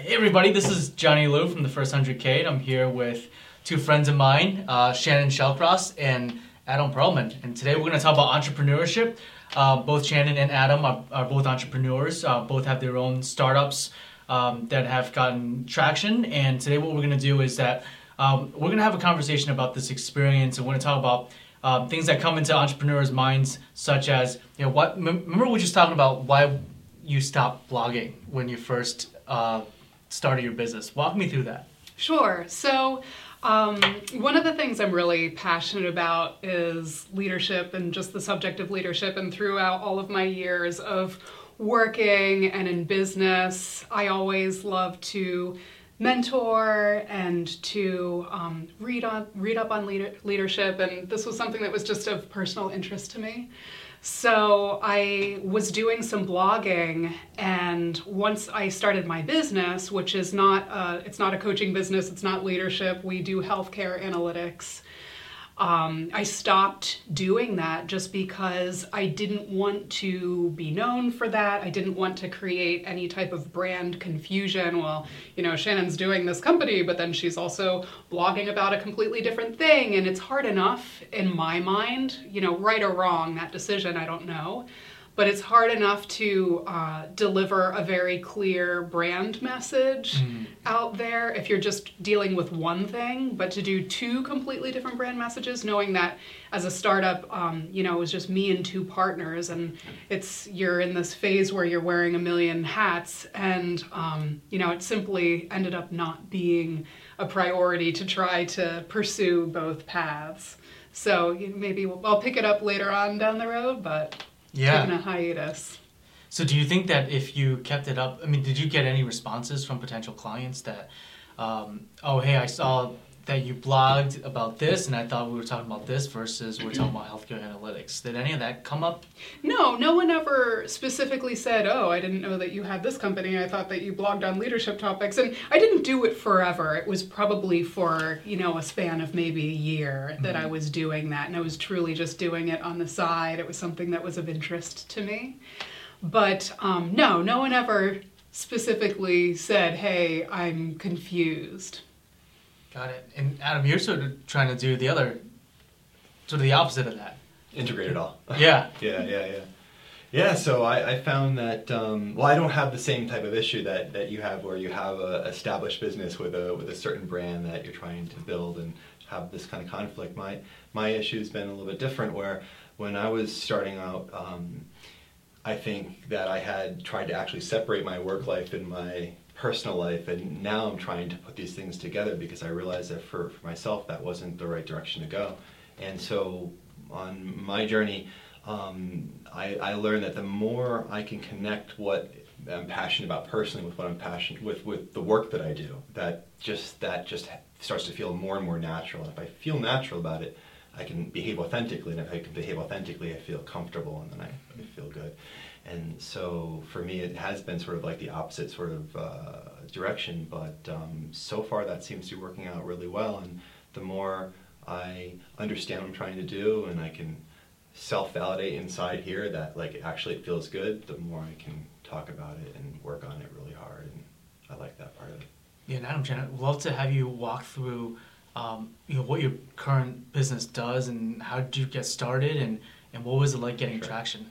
Hey everybody, this is Johnny Liu from the First 100K. I'm here with two friends of mine, uh, Shannon Shellcross and Adam Perlman. And today we're going to talk about entrepreneurship. Uh, both Shannon and Adam are, are both entrepreneurs. Uh, both have their own startups um, that have gotten traction. And today what we're going to do is that um, we're going to have a conversation about this experience and we're going to talk about um, things that come into entrepreneurs' minds, such as you know what. Remember we were just talking about why you stopped blogging when you first uh, started your business. Walk me through that. Sure. So. Um, one of the things I'm really passionate about is leadership and just the subject of leadership. And throughout all of my years of working and in business, I always love to mentor and to um, read on read up on leader, leadership. And this was something that was just of personal interest to me. So I was doing some blogging, and once I started my business, which is not a, it's not a coaching business, it's not leadership. We do healthcare analytics. Um, I stopped doing that just because I didn't want to be known for that. I didn't want to create any type of brand confusion. Well, you know, Shannon's doing this company, but then she's also blogging about a completely different thing. And it's hard enough in my mind, you know, right or wrong, that decision, I don't know but it's hard enough to uh, deliver a very clear brand message mm. out there if you're just dealing with one thing but to do two completely different brand messages knowing that as a startup um, you know it was just me and two partners and it's you're in this phase where you're wearing a million hats and um, you know it simply ended up not being a priority to try to pursue both paths so maybe I'll pick it up later on down the road but yeah. taking a hiatus. So, do you think that if you kept it up, I mean, did you get any responses from potential clients that, um, oh, hey, I saw that you blogged about this and I thought we were talking about this versus we're talking about healthcare analytics. Did any of that come up? No, no one ever specifically said, "Oh, I didn't know that you had this company. I thought that you blogged on leadership topics." And I didn't do it forever. It was probably for, you know, a span of maybe a year that mm-hmm. I was doing that and I was truly just doing it on the side. It was something that was of interest to me. But um, no, no one ever specifically said, "Hey, I'm confused." Got it. And Adam, you're sort of trying to do the other, sort of the opposite of that. Integrate it all. Yeah. yeah, yeah, yeah. Yeah, so I, I found that um, well, I don't have the same type of issue that, that you have, where you have a established business with a with a certain brand that you're trying to build and have this kind of conflict. My my issue has been a little bit different, where when I was starting out, um, I think that I had tried to actually separate my work life and my personal life and now i'm trying to put these things together because i realized that for, for myself that wasn't the right direction to go. And so on my journey um, I, I learned that the more i can connect what i'm passionate about personally with what i'm passionate with with the work that i do that just that just starts to feel more and more natural. And if i feel natural about it i can behave authentically. And if i can behave authentically i feel comfortable and then i, I feel good and so for me it has been sort of like the opposite sort of uh, direction but um, so far that seems to be working out really well. And the more i understand what i'm trying to do and i can self-validate inside here that like actually it feels good the more i can talk about it and work on it really hard. And i like that part of it. Yeah and adam Jen, I'd love to have you walk through um, you know what your current business does and how did you get started and and what was it like getting sure. traction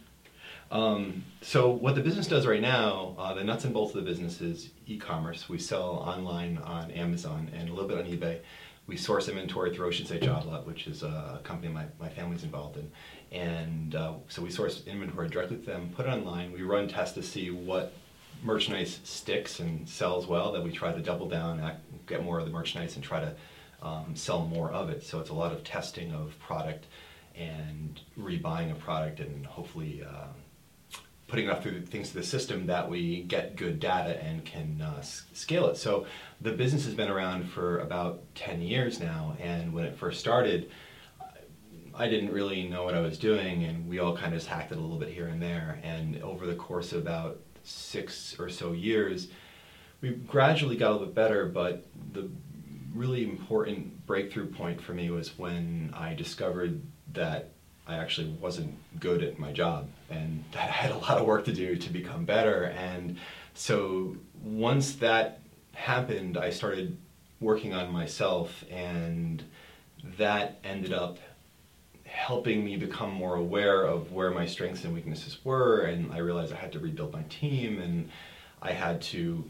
um, so what the business does right now, uh, the nuts and bolts of the business is e-commerce. We sell online on Amazon and a little bit on eBay. We source inventory through Ocean State Job Lot, which is a company my, my family's involved in. And uh, so we source inventory directly to them, put it online. We run tests to see what merchandise sticks and sells well, that we try to double down, get more of the merchandise and try to um, sell more of it. So it's a lot of testing of product and rebuying a product and hopefully uh, putting enough things to the system that we get good data and can uh, scale it. So the business has been around for about 10 years now, and when it first started, I didn't really know what I was doing, and we all kind of just hacked it a little bit here and there. And over the course of about six or so years, we gradually got a little bit better, but the really important breakthrough point for me was when I discovered that I actually wasn't good at my job and I had a lot of work to do to become better. And so once that happened, I started working on myself, and that ended up helping me become more aware of where my strengths and weaknesses were. And I realized I had to rebuild my team, and I had to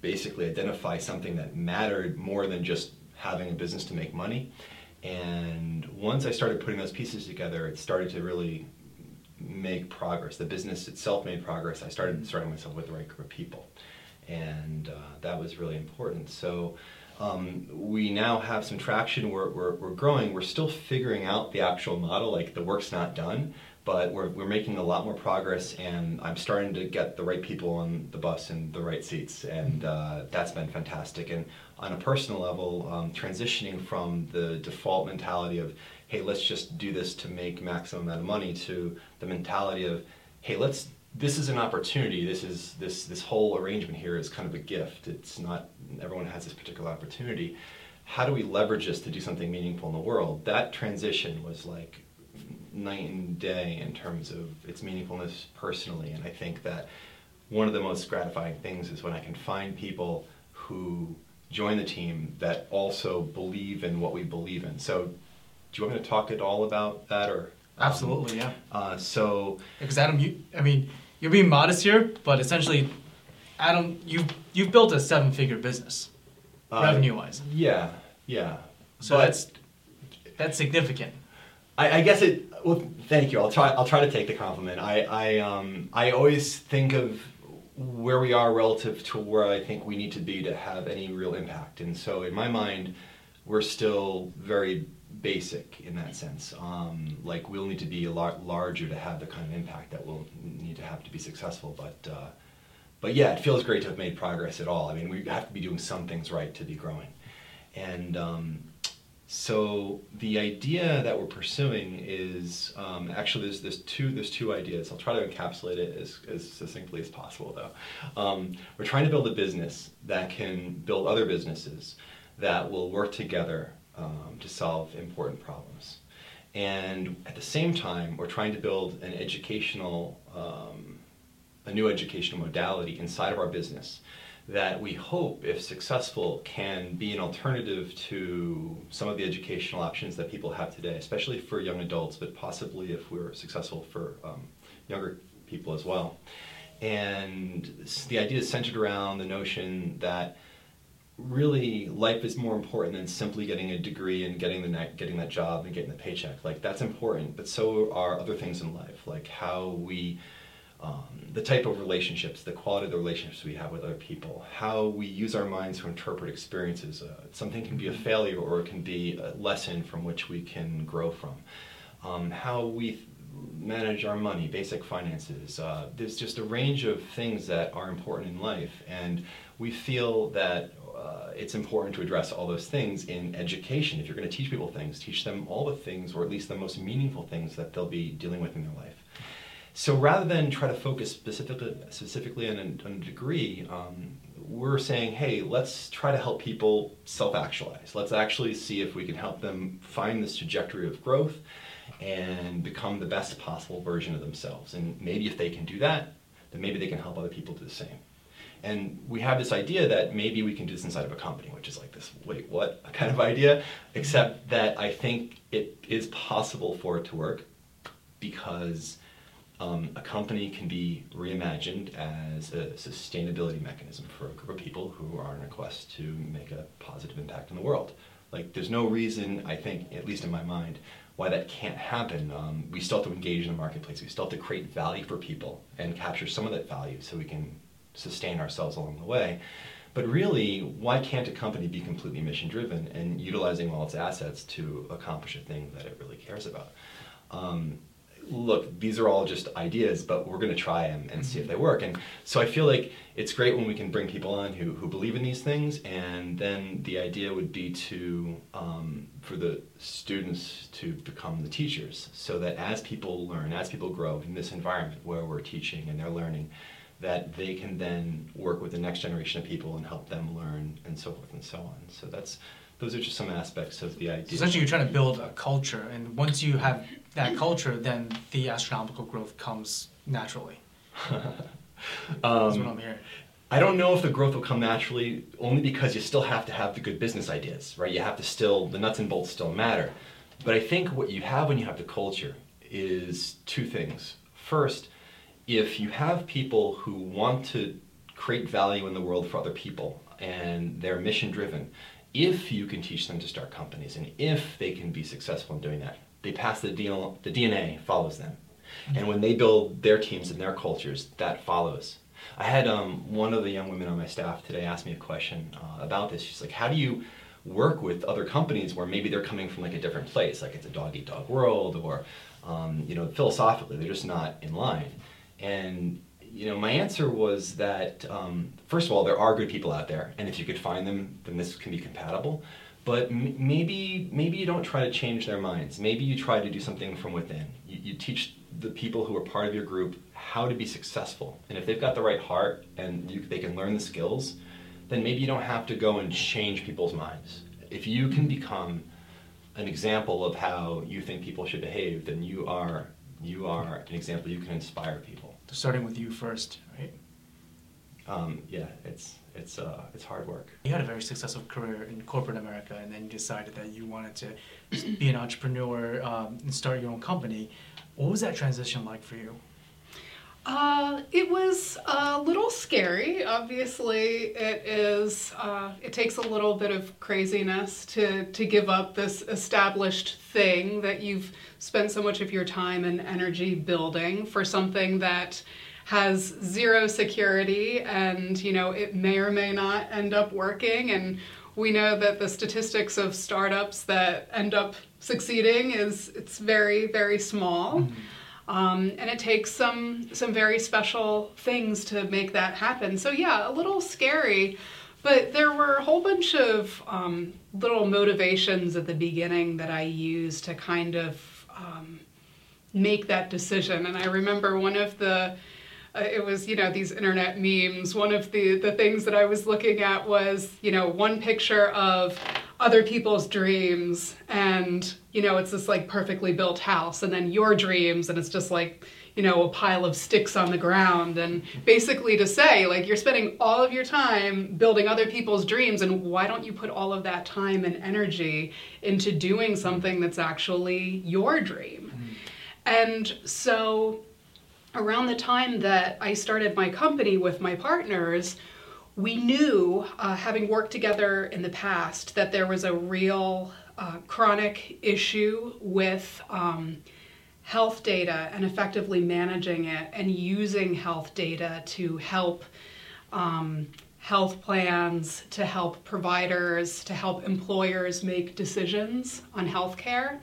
basically identify something that mattered more than just having a business to make money. And once I started putting those pieces together, it started to really make progress. The business itself made progress. I started surrounding myself with the right group of people, and uh, that was really important. So um, we now have some traction. We're, we're, we're growing. We're still figuring out the actual model. Like the work's not done, but we're, we're making a lot more progress. And I'm starting to get the right people on the bus and the right seats, and uh, that's been fantastic. And on a personal level, um, transitioning from the default mentality of hey, let's just do this to make maximum amount of money to the mentality of, hey, let's this is an opportunity. This is this this whole arrangement here is kind of a gift. It's not everyone has this particular opportunity. How do we leverage this to do something meaningful in the world? That transition was like night and day in terms of its meaningfulness personally, and I think that one of the most gratifying things is when I can find people who join the team that also believe in what we believe in. So do you want me to talk at all about that or? Um, Absolutely, yeah. Uh, so. Because Adam, you, I mean, you're being modest here, but essentially, Adam, you you've built a seven-figure business, uh, revenue-wise. Yeah, yeah. So but that's that's significant. I, I, guess it. Well, thank you. I'll try. I'll try to take the compliment. I I um I always think of where we are relative to where I think we need to be to have any real impact, and so in my mind, we're still very basic in that sense. Um, like we'll need to be a lot larger to have the kind of impact that we'll need to have to be successful. But uh, but yeah, it feels great to have made progress at all. I mean, we have to be doing some things right to be growing, and um, so the idea that we're pursuing is um, actually there's, there's two there's two ideas. I'll try to encapsulate it as, as succinctly as possible though. Um, we're trying to build a business that can build other businesses that will work together um, to solve important problems. And at the same time, we're trying to build an educational, um, a new educational modality inside of our business that we hope, if successful, can be an alternative to some of the educational options that people have today, especially for young adults, but possibly if we're successful for um, younger people as well. And the idea is centered around the notion that really life is more important than simply getting a degree and getting the ne- getting that job and getting the paycheck. Like that's important, but so are other things in life, like how we, um, the type of relationships, the quality of the relationships we have with other people, how we use our minds to interpret experiences. Uh, something can be a mm-hmm. failure or it can be a lesson from which we can grow from. Um, how we manage our money, basic finances. Uh, there's just a range of things that are important in life, and we feel that uh, it's important to address all those things in education. If you're going to teach people things, teach them all the things, or at least the most meaningful things that they'll be dealing with in their life. So rather than try to focus specifically specifically on a, on a degree, um, we're saying, hey, let's try to help people self-actualize. Let's actually see if we can help them find this trajectory of growth and become the best possible version of themselves. And maybe if they can do that, then maybe they can help other people do the same. And we have this idea that maybe we can do this inside of a company, which is like this, wait, what kind of idea? Except that I think it is possible for it to work because um, a company can be reimagined as a sustainability mechanism for a group of people who are on a quest to make a positive impact in the world. Like, there's no reason, I think, at least in my mind, why that can't happen. Um, we still have to engage in the marketplace. We still have to create value for people and capture some of that value so we can sustain ourselves along the way. But really, why can't a company be completely mission driven and utilizing all its assets to accomplish a thing that it really cares about? Um, look, these are all just ideas, but we're going to try them and see if they work. And so I feel like it's great when we can bring people on who, who believe in these things. And then the idea would be to, um, for the students to become the teachers so that as people learn, as people grow in this environment where we're teaching and they're learning, that they can then work with the next generation of people and help them learn and so forth and so on. So that's those are just some aspects of the idea. So essentially, you're trying to build a culture, and once you have that culture, then the astronomical growth comes naturally. um, That's what I'm hearing. I don't know if the growth will come naturally, only because you still have to have the good business ideas, right? You have to still, the nuts and bolts still matter. But I think what you have when you have the culture is two things. First, if you have people who want to create value in the world for other people and they're mission driven, if you can teach them to start companies and if they can be successful in doing that, they pass the DNA, the DNA follows them. And when they build their teams and their cultures, that follows. I had um, one of the young women on my staff today ask me a question uh, about this. She's like, how do you work with other companies where maybe they're coming from like a different place, like it's a dog eat dog world, or um, you know, philosophically they're just not in line. And you know, my answer was that um, first of all, there are good people out there, and if you could find them, then this can be compatible. But m- maybe maybe you don't try to change their minds. Maybe you try to do something from within. You, you teach the people who are part of your group how to be successful. And if they've got the right heart and you, they can learn the skills, then maybe you don't have to go and change people's minds. If you can become an example of how you think people should behave, then you are you are an example. You can inspire people. Starting with you first, right? Um, yeah, it's it's uh, it's hard work. You had a very successful career in corporate America, and then you decided that you wanted to be an entrepreneur um, and start your own company. What was that transition like for you? Uh, it was a little scary. Obviously, it is. Uh, it takes a little bit of craziness to to give up this established thing that you've spent so much of your time and energy building for something that has zero security, and you know it may or may not end up working. And we know that the statistics of startups that end up succeeding is it's very very small. Mm-hmm. Um, and it takes some some very special things to make that happen. So yeah, a little scary, but there were a whole bunch of um, little motivations at the beginning that I used to kind of um, make that decision. And I remember one of the it was you know these internet memes. One of the the things that I was looking at was you know one picture of other people's dreams. And you know it's this like perfectly built house. And then your dreams. And it's just like you know a pile of sticks on the ground. And basically to say like you're spending all of your time building other people's dreams. And why don't you put all of that time and energy into doing something that's actually your dream? Mm-hmm. and so around the time that I started my company with my partners we knew, uh, having worked together in the past, that there was a real uh, chronic issue with um, health data and effectively managing it and using health data to help um, health plans, to help providers, to help employers make decisions on healthcare,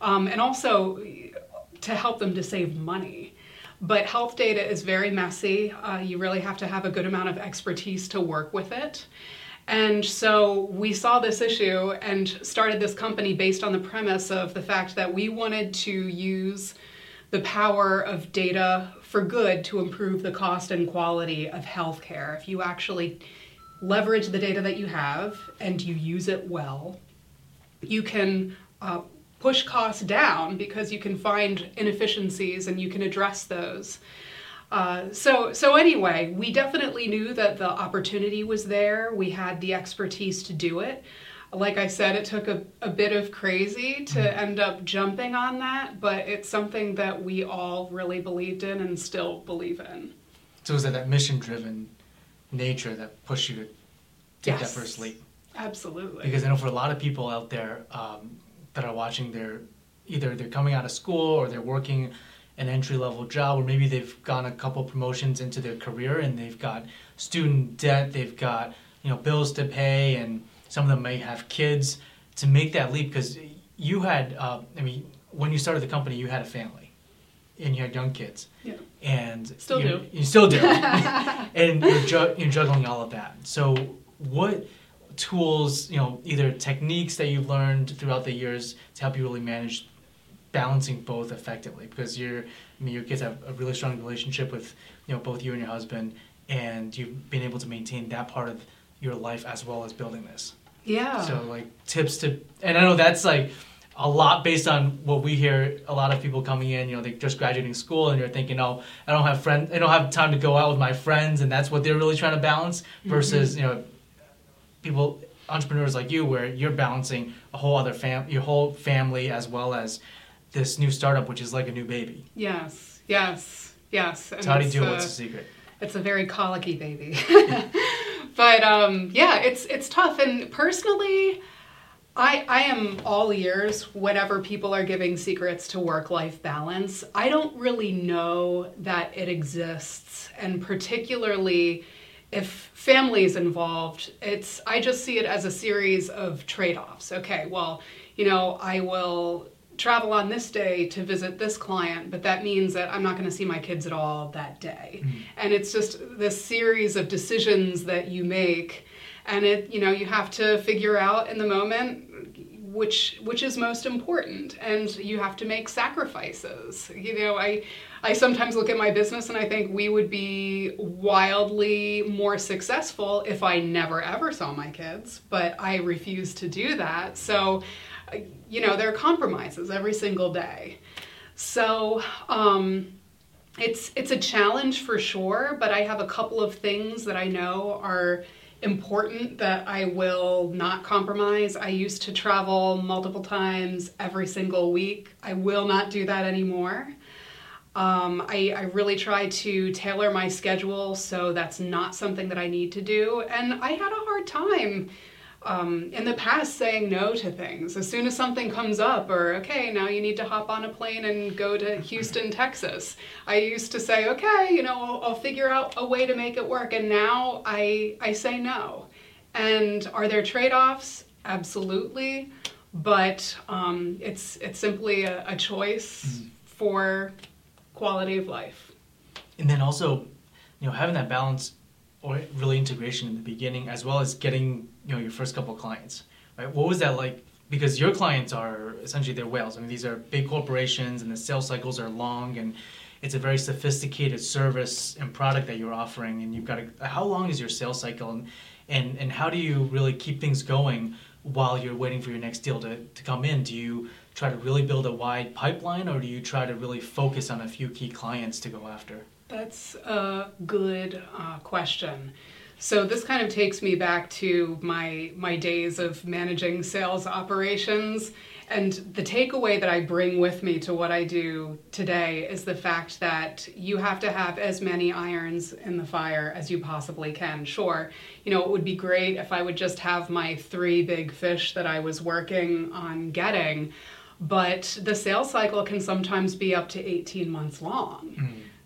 um, and also to help them to save money. But health data is very messy. Uh, you really have to have a good amount of expertise to work with it. And so we saw this issue and started this company based on the premise of the fact that we wanted to use the power of data for good to improve the cost and quality of healthcare. If you actually leverage the data that you have and you use it well, you can uh, push costs down because you can find inefficiencies and you can address those. Uh, so so anyway, we definitely knew that the opportunity was there. We had the expertise to do it. Like I said, it took a, a bit of crazy to mm-hmm. end up jumping on that, but it's something that we all really believed in and still believe in. So is that that mission driven nature that pushed you to take yes. that first leap? Absolutely. Because I know for a lot of people out there, um, that are watching their either they're coming out of school or they're working an entry level job or maybe they've gone a couple promotions into their career and they've got student debt they've got you know bills to pay and some of them may have kids to make that leap. Because you had uh, i mean when you started the company you had a family and you had young kids. Yeah. and still do. you still do. And you're, ju- you're juggling all of that. So what tools, you know, either techniques that you've learned throughout the years to help you really manage balancing both effectively? Because you're, I mean, your kids have a really strong relationship with, you know, both you and your husband, and you've been able to maintain that part of your life as well as building this. Yeah. So like tips to, and I know that's like a lot based on what we hear. A lot of people coming in, you know, they're just graduating school, and you're thinking, oh, I don't have friends, I don't have time to go out with my friends, and that's what they're really trying to balance. Mm-hmm. Versus, you know, people, entrepreneurs like you, where you're balancing a whole other fam, your whole family as well as this new startup, which is like a new baby. Yes, yes, yes. And So how do you do it? uh, What's the secret? It's a very colicky baby. but um, yeah, it's it's tough. And personally, I I am all ears whenever people are giving secrets to work life balance. I don't really know that it exists, and particularly if family is involved, it's I just see it as a series of trade-offs. Okay, well, you know, I will travel on this day to visit this client, but that means that I'm not going to see my kids at all that day. Mm-hmm. And it's just this series of decisions that you make and it, you know, you have to figure out in the moment which which is most important and you have to make sacrifices. You know, I I sometimes look at my business and I think we would be wildly more successful if I never ever saw my kids, but I refuse to do that. So, uh, you know, there are compromises every single day. So, um, it's it's a challenge for sure, but I have a couple of things that I know are important that I will not compromise. I used to travel multiple times every single week. I will not do that anymore. Um, I, I really try to tailor my schedule so that's not something that I need to do. And I had a hard time um, in the past saying no to things. As soon as something comes up, or okay, now you need to hop on a plane and go to Houston, Texas, I used to say, okay, you know, I'll, I'll figure out a way to make it work. And now I, I say no. And are there trade offs? Absolutely. But um, it's, it's simply a, a choice for quality of life. And then also, you know, having that balance or really integration in the beginning, as well as getting you know your first couple clients, right? What was that like? Because your clients are essentially they're whales. I mean, these are big corporations, and the sales cycles are long, and it's a very sophisticated service and product that you're offering. And you've got to, how long is your sales cycle, and and and how do you really keep things going while you're waiting for your next deal to, to come in? Do you try to really build a wide pipeline, or do you try to really focus on a few key clients to go after? That's a good uh, question. So this kind of takes me back to my my days of managing sales operations and the takeaway that I bring with me to what I do today is the fact that you have to have as many irons in the fire as you possibly can. Sure, you know, it would be great if I would just have my three big fish that I was working on getting, but the sales cycle can sometimes be up to 18 months long.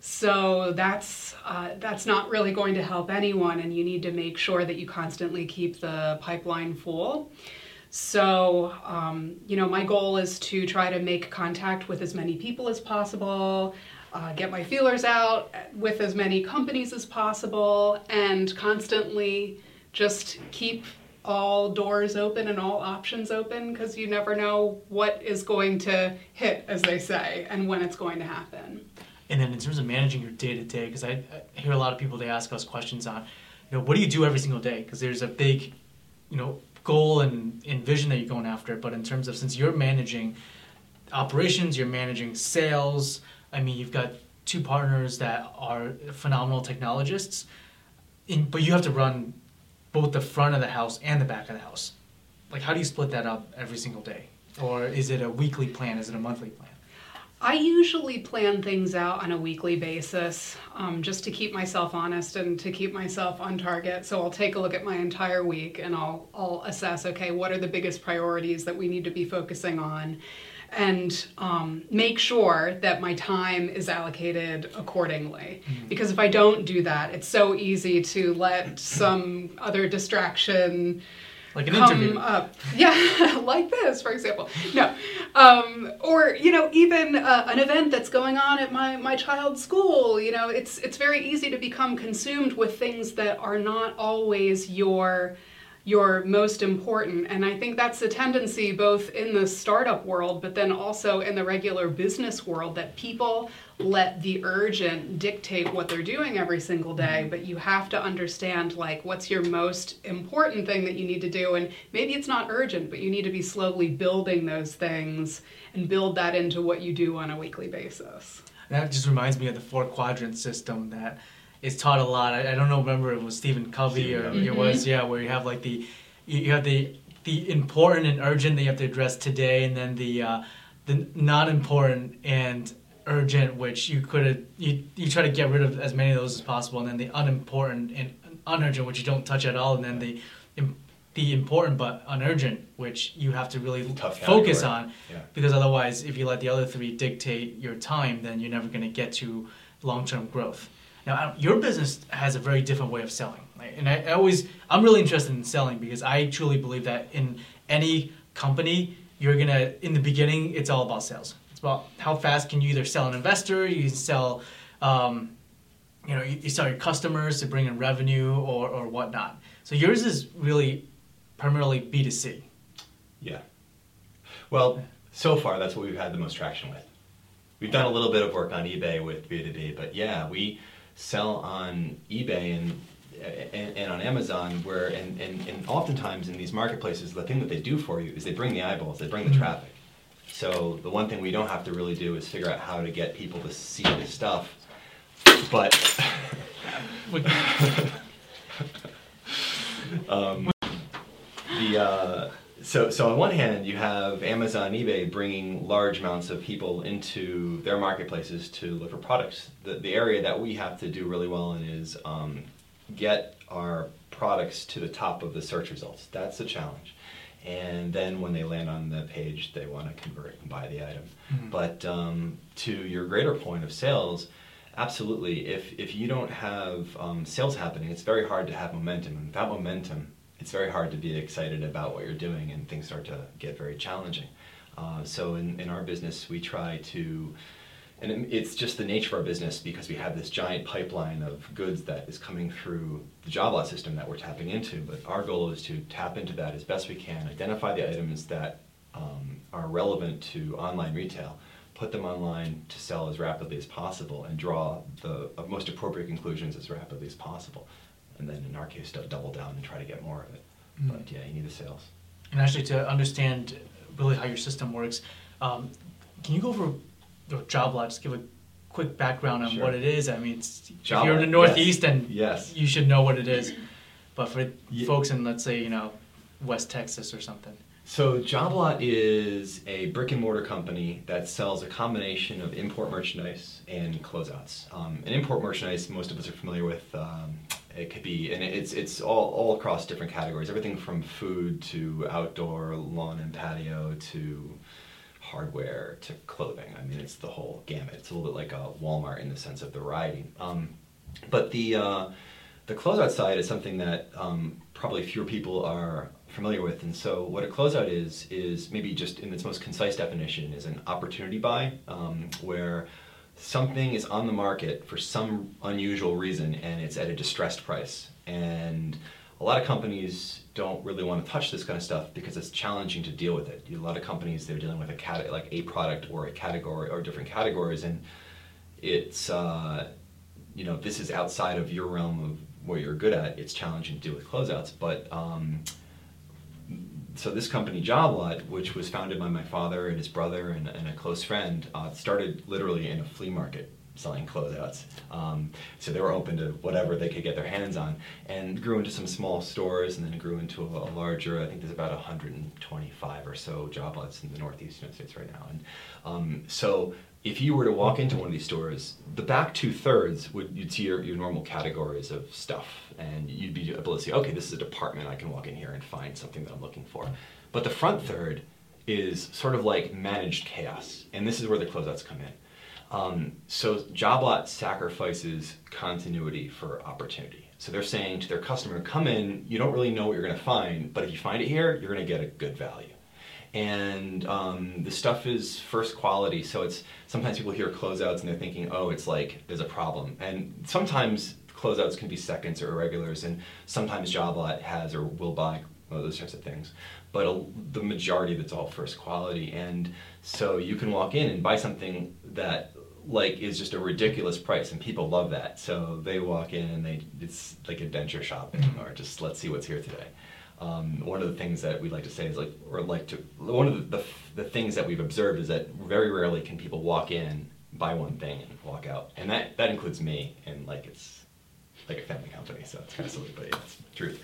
So that's uh, that's not really going to help anyone, and you need to make sure that you constantly keep the pipeline full. So um, you know, my goal is to try to make contact with as many people as possible, uh, get my feelers out with as many companies as possible, and constantly just keep all doors open and all options open because you never know what is going to hit, as they say, and when it's going to happen. And then in terms of managing your day to day, because I, hear a lot of people they ask us questions on, you know, what do you do every single day? Because there's a big, you know, goal and, and vision that you're going after. But in terms of since you're managing operations, you're managing sales. I mean, you've got two partners that are phenomenal technologists, in, but you have to run both the front of the house and the back of the house. Like, how do you split that up every single day? Or is it a weekly plan? Is it a monthly plan? I usually plan things out on a weekly basis um, just to keep myself honest and to keep myself on target. So I'll take a look at my entire week and I'll, I'll assess okay, what are the biggest priorities that we need to be focusing on? And um, make sure that my time is allocated accordingly. Because if I don't do that, it's so easy to let some other distraction Like an come interview. up. Yeah, like this, for example. No, um, or you know, even uh, an event that's going on at my my child's school. You know, it's it's very easy to become consumed with things that are not always your your most important. And I think that's a tendency both in the startup world, but then also in the regular business world that people let the urgent dictate what they're doing every single day. Mm-hmm. But you have to understand, like, what's your most important thing that you need to do. And maybe it's not urgent, but you need to be slowly building those things and build that into what you do on a weekly basis. That just reminds me of the four quadrant system that is taught a lot. I, I don't know, remember it was Stephen Covey Stephen or Covey. it was yeah, where you have like the you you have the the important and urgent that you have to address today, and then the uh, the not important and urgent, which you could you you try to get rid of as many of those as possible, and then the unimportant and unurgent, which you don't touch at all, and then the the important but unurgent, which you have to really focus on, Yeah. because otherwise, if you let the other three dictate your time, then you're never going to get to long term growth. Now, your business has a very different way of selling, and I, I always I'm really interested in selling because I truly believe that in any company, you're gonna in the beginning, it's all about sales. It's about how fast can you either sell an investor, you can sell. Um, you know, you, you sell your customers to bring in revenue or, or whatnot. So yours is really primarily B2C. Yeah. Well, so far that's what we've had the most traction with. We've done a little bit of work on eBay with B2B, but yeah, we sell on eBay and and, and on Amazon where and, and, and oftentimes in these marketplaces the thing that they do for you is they bring the eyeballs, they bring the Mhm. traffic. So the one thing we don't have to really do is figure out how to get people to see the stuff. But um, the uh, so so on one hand you have Amazon, eBay bringing large amounts of people into their marketplaces to look for products. The the area that we have to do really well in is um, get our products to the top of the search results. That's the challenge. And then when they land on the page, they want to convert and buy the item. Mhm. But um, to your greater point of sales, absolutely. If if you don't have um, sales happening, it's very hard to have momentum. And without momentum, it's very hard to be excited about what you're doing, and things start to get very challenging. Uh, so in, in our business, we try to, and it- it's just the nature of our business because we have this giant pipeline of goods that is coming through the job lot system that we're tapping into. But our goal is to tap into that as best we can, identify the items that um, are relevant to online retail, put them online to sell as rapidly as possible, and draw the most appropriate conclusions as rapidly as possible. And then in our case, double down and try to get more of it. Mm. But yeah, you need the sales. And actually, to understand really how your system works, um, can you go over the job lot? Just give a quick background on Sure. what it is. I mean, it's, if you're in the Northeast, yes. then Yes. you should know what it is. But for Ye- folks in, let's say, you know, West Texas or something. So JobLot is a brick and mortar company that sells a combination of import merchandise and closeouts. Um, and import merchandise, most of us are familiar with. Um, it could be, and it's it's all all across different categories. Everything from food to outdoor lawn and patio to hardware to clothing. I mean, it's the whole gamut. It's a little bit like a Walmart in the sense of the variety. Um, but the uh, the closeout side is something that um, probably fewer people are familiar with. And so, what a closeout is is maybe just in its most concise definition is an opportunity buy, um, where something is on the market for some unusual reason and it's at a distressed price. And a lot of companies don't really want to touch this kind of stuff because it's challenging to deal with it. A lot of companies they're dealing with a cat like a product or a category or different categories, and it's uh, you know this is outside of your realm of what you're good at. It's challenging to deal with closeouts, but um, so this company JobLot, which was founded by my father and his brother and, and a close friend, uh, started literally in a flea market selling closeouts. Um, so they were open to whatever they could get their hands on, and grew into some small stores, and then grew into a, a larger. I think there's about 125 or so JobLots in the Northeast United States right now, and um, so. If you were to walk into one of these stores, the back two thirds would you'd see your, your normal categories of stuff, and you'd be able to see, okay, this is a department. I can walk in here and find something that I'm looking for. But the front third is sort of like managed chaos, and this is where the closeouts come in. Um, so JobLot sacrifices continuity for opportunity. So they're saying to their customer, come in, you don't really know what you're going to find, but if you find it here, you're going to get a good value. And um, the stuff is first quality, so it's sometimes people hear closeouts and they're thinking, oh, it's like there's a problem. And sometimes closeouts can be seconds or irregulars, and sometimes JobLot has or will buy those types of things. But a, the majority of it's all first quality, and so you can walk in and buy something that like is just a ridiculous price, and people love that. So they walk in and they it's like adventure shopping, Mm-hmm. or just let's see what's here today. Um, one of the things that we like to say is like, or like to, one of the, the, the things that we've observed is that very rarely can people walk in, buy one thing, and walk out, and that that includes me, and like it's like a family company, so it's kind of silly, but yeah, it's the truth.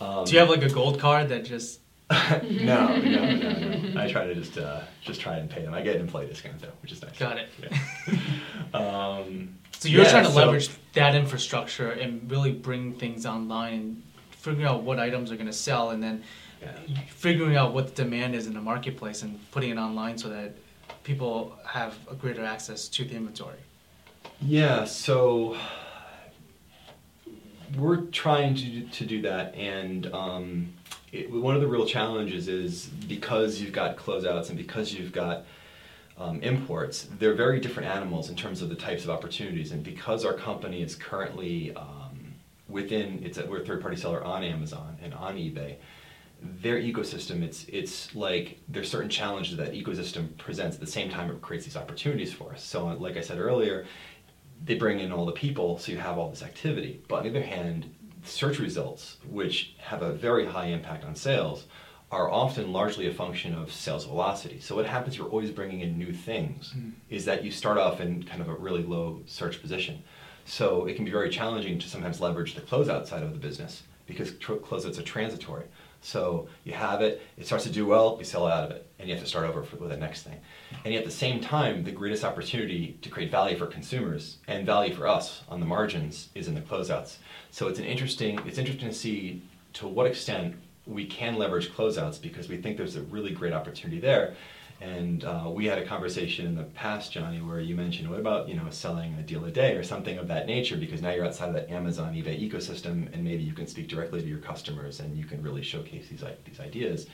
Um, Do you have like a gold card that just no, no, no, no. I try to just uh, just try and pay them. I get an employee discount though, which is nice. Got it. Yeah. um, So you're yeah, trying to so- leverage that infrastructure and really bring things online and figuring out what items are going to sell and then Yeah. figuring out what the demand is in the marketplace and putting it online so that people have a greater access to the inventory. Yeah, so we're trying to do, to do that, and um, it, one of the real challenges is because you've got closeouts and because you've got um, imports, they're very different animals in terms of the types of opportunities, and because our company is currently um, within, it's a, we're a third party seller on Amazon and on eBay. Their ecosystem, it's it's like there's certain challenges that ecosystem presents at the same time it creates these opportunities for us. So, like I said earlier, they bring in all the people, so you have all this activity. But on the other hand, search results, which have a very high impact on sales, are often largely a function of sales velocity. So what happens? You're always bringing in new things. Hmm. Is that you start off in kind of a really low search position. So it can be very challenging to sometimes leverage the closeout side of the business because tr- closeouts are transitory. So you have it, it starts to do well, you sell out of it, and you have to start over for, with the next thing. And yet at the same time, the greatest opportunity to create value for consumers and value for us on the margins is in the closeouts. So it's an interesting, it's interesting to see to what extent we can leverage closeouts because we think there's a really great opportunity there. And uh, we had a conversation in the past, Johnny, where you mentioned, what about you know selling a deal a day or something of that nature? Because now you're outside of that Amazon, eBay ecosystem, and maybe you can speak directly to your customers and you can really showcase these these ideas.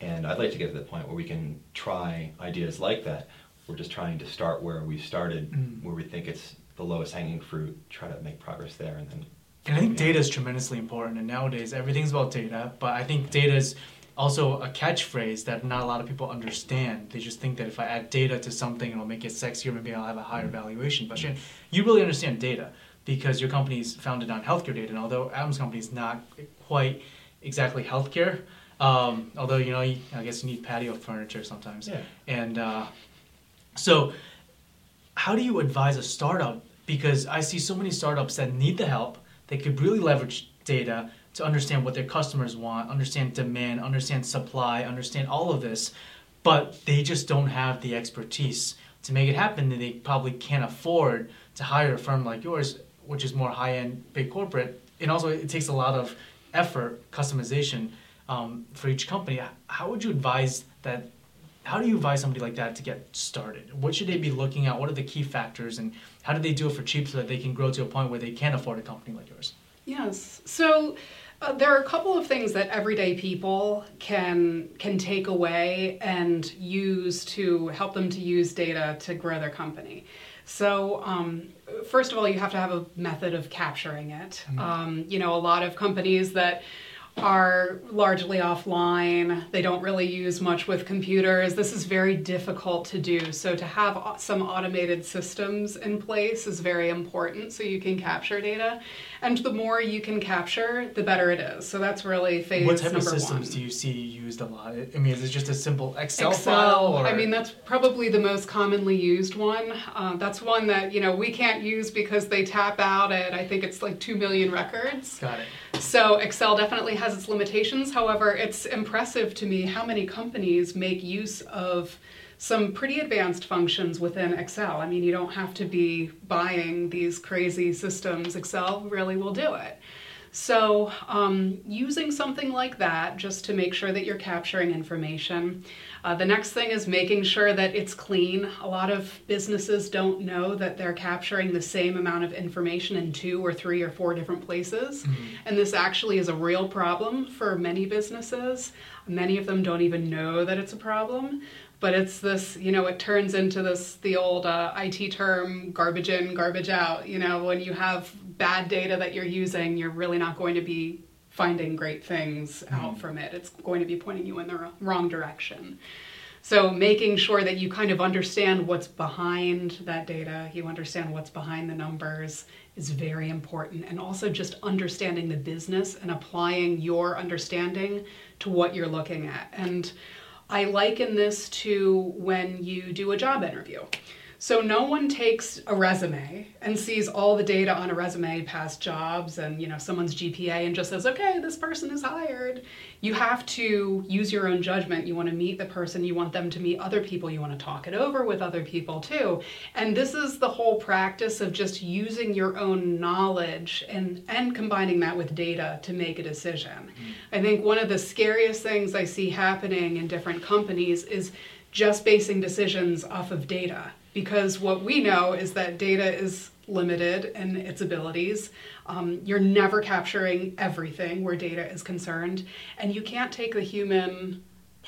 And I'd like to get to the point where we can try ideas like that. We're just trying to start where we started, Mm. where we think it's the lowest hanging fruit. Try to make progress there, and then And I think data is tremendously important. And nowadays, everything's about data. But I think data is also a catchphrase that not a lot of people understand. They just think that if I add data to something, it'll make it sexier. Maybe I'll have a higher valuation. But Shane, you really understand data because your company is founded on healthcare data. And although Adam's company is not quite exactly healthcare, um, although you know, you, I guess you need patio furniture sometimes. Yeah. And uh, so, how do you advise a startup? Because I see so many startups that need the help. They could really leverage data to understand what their customers want, understand demand, understand supply, understand all of this, but they just don't have the expertise to make it happen. And they probably can't afford to hire a firm like yours, which is more high end, big corporate. And also, it takes a lot of effort, customization um, for each company. How would you advise that how do you advise somebody like that to get started? What should they be looking at? What are the key factors, and how do they do it for cheap so that they can grow to a point where they can afford a company like yours? Yes. So uh, there are a couple of things that everyday people can can take away and use to help them to use data to grow their company. So um, first of all, you have to have a method of capturing it. Um, you know, a lot of companies that are largely offline. They don't really use much with computers. This is very difficult to do. So to have some automated systems in place is very important so you can capture data. And the more you can capture, the better it is. So that's really phase what type of systems one. do you see used a lot? I mean, is it just a simple Excel, Excel. file? Or? I mean, that's probably the most commonly used one. Uh, that's one that you know we can't use because they tap out at I think it's like two million records. got it. So Excel definitely has its limitations. However, it's impressive to me how many companies make use of some pretty advanced functions within Excel. I mean, you don't have to be buying these crazy systems. Excel really will do it. So, um, using something like that just to make sure that you're capturing information. Uh, the next thing is making sure that it's clean. A lot of businesses don't know that they're capturing the same amount of information in two or three or four different places. And this actually is a real problem for many businesses. Many of them don't even know that it's a problem. But it's this you know it turns into this the old uh, it term garbage in garbage out you know when you have bad data that you're using you're really not going to be finding great things mm. out from it. It's going to be pointing you in the wrong direction. So making sure that you kind of understand what's behind that data you understand what's behind the numbers is very important. And also just understanding the business and applying your understanding to what you're looking at. And I liken this to when you do a job interview. So no one takes a resume and sees all the data on a resume, past jobs and you know someone's GPA and just says, "Okay, this person is hired." You have to use your own judgment. You want to meet the person, you want them to meet other people, you want to talk it over with other people too. And this is the whole practice of just using your own knowledge and and combining that with data to make a decision. Mm-hmm. I think one of the scariest things I see happening in different companies is just basing decisions off of data because what we know is that data is limited in its abilities. Um, you're never capturing everything where data is concerned, and you can't take the human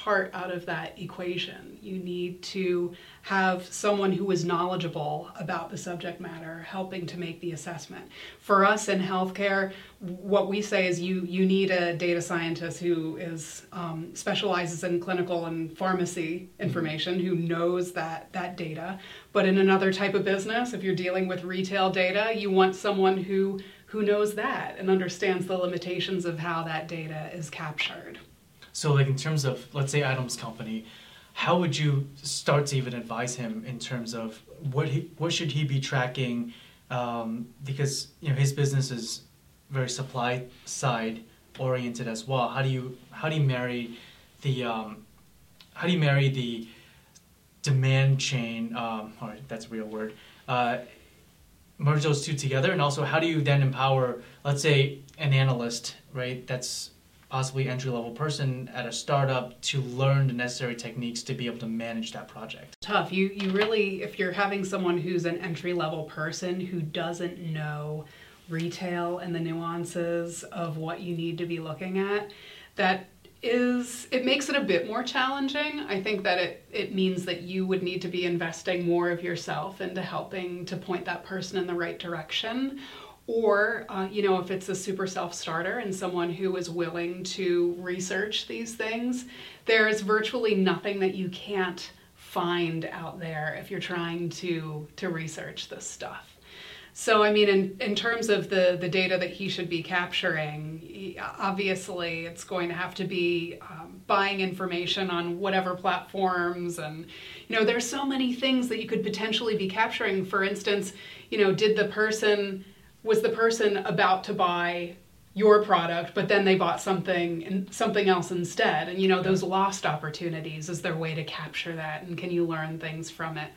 part out of that equation. You need to have someone who is knowledgeable about the subject matter helping to make the assessment. For us in healthcare, what we say is you you need a data scientist who is um, specializes in clinical and pharmacy information who knows that that data. But in another type of business, if you're dealing with retail data, you want someone who who knows that and understands the limitations of how that data is captured. So, like in terms of, let's say, Adam's company, how would you start to even advise him in terms of what he, what should he be tracking? Um, because you know his business is very supply side oriented as well. How do you how do you marry the um, how do you marry the demand chain? Um, all right, that's a real word. Uh, merge those two together, and also how do you then empower, let's say, an analyst, right? That's possibly entry level person at a startup to learn the necessary techniques to be able to manage that project? Tough. You you really if you're having someone who's an entry level person who doesn't know retail and the nuances of what you need to be looking at, that is it makes it a bit more challenging. I think that it it means that you would need to be investing more of yourself into helping to point that person in the right direction or, uh, you know, if it's a super self starter and someone who is willing to research these things, there's virtually nothing that you can't find out there if you're trying to, to research this stuff. So, I mean, in, in terms of the, the data that he should be capturing, obviously it's going to have to be um, buying information on whatever platforms. And, you know, there's so many things that you could potentially be capturing. For instance, you know, did the person was the person about to buy your product, but then they bought something and something else instead. And you know, those lost opportunities is their way to capture that and can you learn things from it?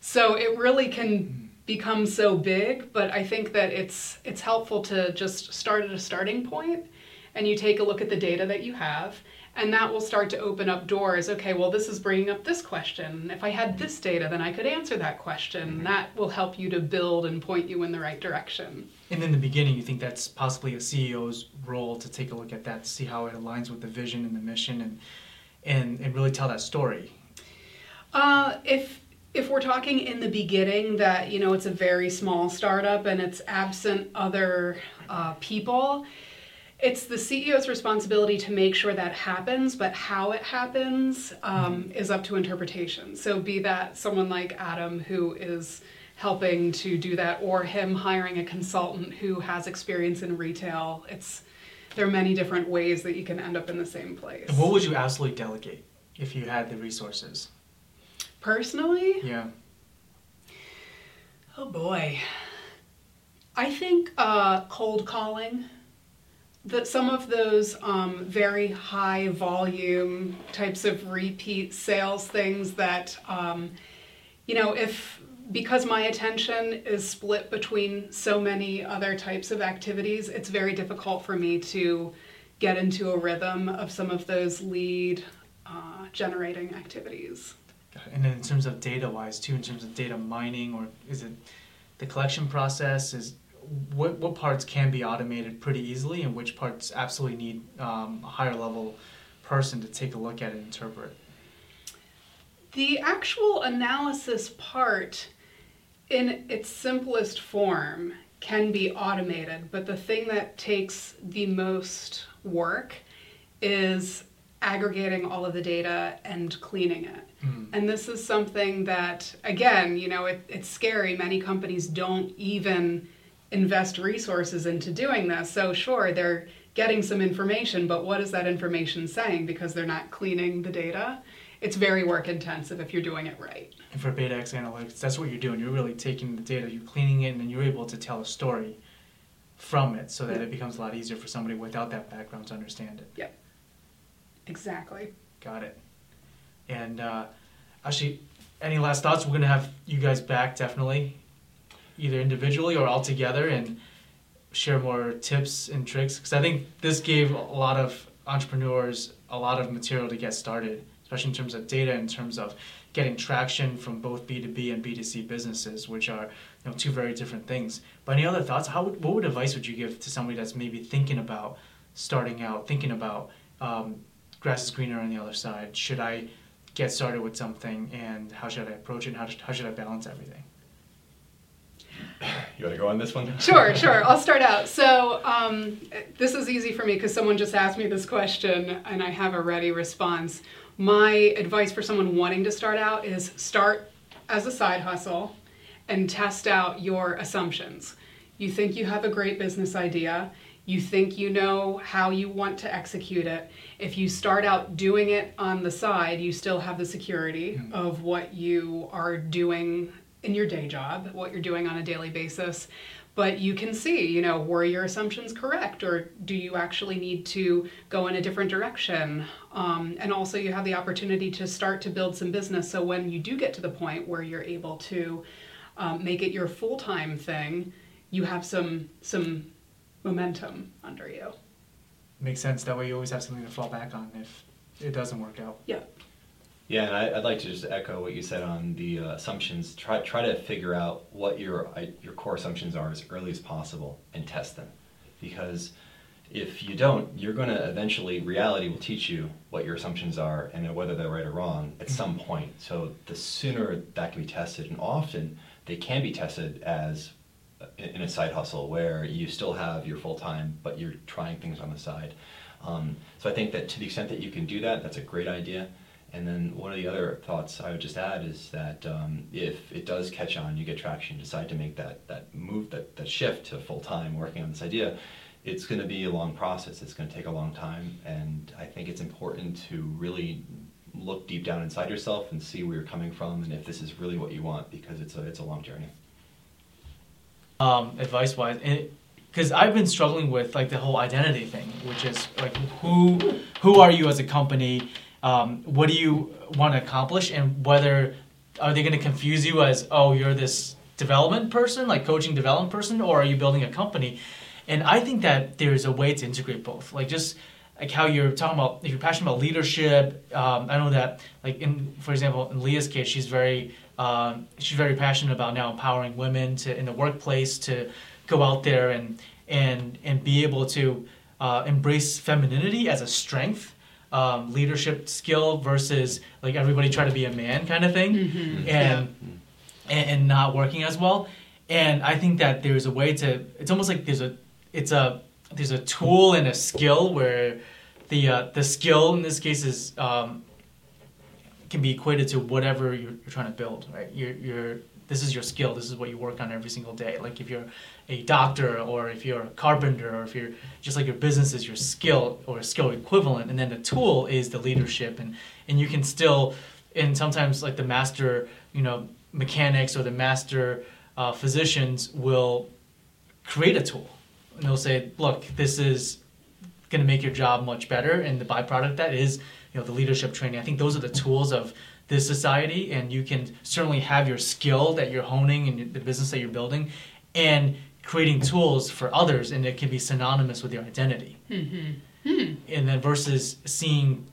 So it really can become so big, but I think that it's it's helpful to just start at a starting point and you take a look at the data that you have and that will start to open up doors. Okay, well, this is bringing up this question. If I had this data, then I could answer that question. Mm-hmm. That will help you to build and point you in the right direction. And in the beginning, you think that's possibly a CEO's role to take a look at that, to see how it aligns with the vision and the mission, and and, and really tell that story. Uh, if if we're talking in the beginning that you know it's a very small startup and it's absent other uh, people it's the CEO's responsibility to make sure that happens, but how it happens um, mm-hmm. is up to interpretation. So, be that someone like Adam who is helping to do that, or him hiring a consultant who has experience in retail. It's there are many different ways that you can end up in the same place. And what would you absolutely delegate if you had the resources? Personally? Yeah. Oh boy. I think uh, cold calling that some of those um, very high volume types of repeat sales things that um, you know if because my attention is split between so many other types of activities it's very difficult for me to get into a rhythm of some of those lead uh, generating activities. And then in terms of data wise too in terms of data mining or is it the collection process is what, what parts can be automated pretty easily and which parts absolutely need um, a higher level person to take a look at and interpret? The actual analysis part, in its simplest form, can be automated, but the thing that takes the most work is aggregating all of the data and cleaning it. Mm. And this is something that, again, you know, it, it's scary. Many companies don't even invest resources into doing this. So, sure, they're getting some information, but what is that information saying because they're not cleaning the data? It's very work intensive if you're doing it right. And for Beta X Analytics, that's what you're doing. You're really taking the data, you're cleaning it, and then you're able to tell a story from it so that it becomes a lot easier for somebody without that background to understand it. Yep. Exactly. Got it. And uh, actually, any last thoughts? We're going to have you guys back definitely, either individually or all together, and share more tips and tricks. Because I think this gave a lot of entrepreneurs a lot of material to get started, especially in terms of data, in terms of getting traction from both B2B and B2C businesses, which are you know two very different things. But any other thoughts? How what would advice would you give to somebody that's maybe thinking about starting out, thinking about um, grass is greener on the other side? Should I get started with something, and how should I approach it? How, how should I balance everything? You want to go on this one? Sure, sure. I'll start out. So, um, this is easy for me because someone just asked me this question and I have a ready response. My advice for someone wanting to start out is start as a side hustle and test out your assumptions. You think you have a great business idea, you think you know how you want to execute it. If you start out doing it on the side, you still have the security of what you are doing in your day job, what you're doing on a daily basis. But you can see, you know, were your assumptions correct or do you actually need to go in a different direction? Um, and also, you have the opportunity to start to build some business. So when you do get to the point where you're able to um, make it your full time thing, you have some some momentum under you. Makes sense. That way, you always have something to fall back on if it doesn't work out. Yeah. Yeah, and I, I'd like to just echo what you said on the uh, assumptions. Try try to figure out what your your core assumptions are as early as possible and test them, because if you don't, you're going to eventually reality will teach you what your assumptions are and whether they're right or wrong at some point. So the sooner that can be tested, and often they can be tested as uh, in in a side hustle where you still have your full time, but you're trying things on the side. Um, so I think that to the extent that you can do that, that's a great idea. And then one of the other thoughts I would just add is that um, if it does catch on, you get traction, decide to make that, that move, that, that shift to full time working on this idea, it's going to be a long process. It's going to take a long time. And I think it's important to really look deep down inside yourself and see where you're coming from and if this is really what you want because it's a, it's a long journey. um, advice wise because i've been struggling with like the whole identity thing which is like who who are you as a company um, what do you want to accomplish and whether are they going to confuse you as oh you're this development person like coaching development person or are you building a company? And i think that there's a way to integrate both like just like how you're talking about if you're passionate about leadership um, i know that like in for example in leah's case she's very um, she's very passionate about now empowering women to in the workplace to go out there and and and be able to uh, embrace femininity as a strength um, leadership skill versus like everybody try to be a man kind of thing. And, and and not working as well. And i think that there's a way to it's almost like there's a it's a there's a tool and a skill where the uh, the skill in this case is um, can be equated to whatever you're, you're trying to build right? You're, you're this is your skill this is what you work on every single day. Like if you're a doctor or if you're a carpenter or if you're just like your business is your skill or skill equivalent and then the tool is the leadership and and you can still and sometimes like the master you know mechanics or the master uh, physicians will create a tool. And they'll say look this is going to make your job much better and the byproduct that is you know the leadership training. I think those are the tools of this society and you can certainly have your skill that you're honing and the business that you're building and creating tools for others and it can be synonymous with your identity. Mm-hmm. Hmm. And then versus seeing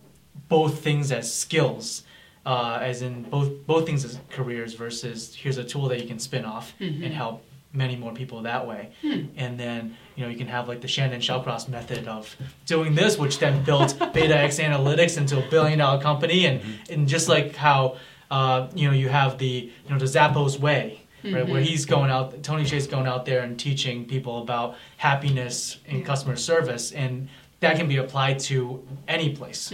both things as skills uh, as in both both things as careers versus here's a tool that you can spin off mm-hmm. and help many more people that way. And then you know you can have like the shannon shallcross method of doing this which then built beta x analytics into a billion dollar company. And, and just like how Uh, you know, you have the you know the Zappos way, right, where he's going out, Tony Hsieh's going out there and teaching people about happiness and customer service, and that can be applied to any place,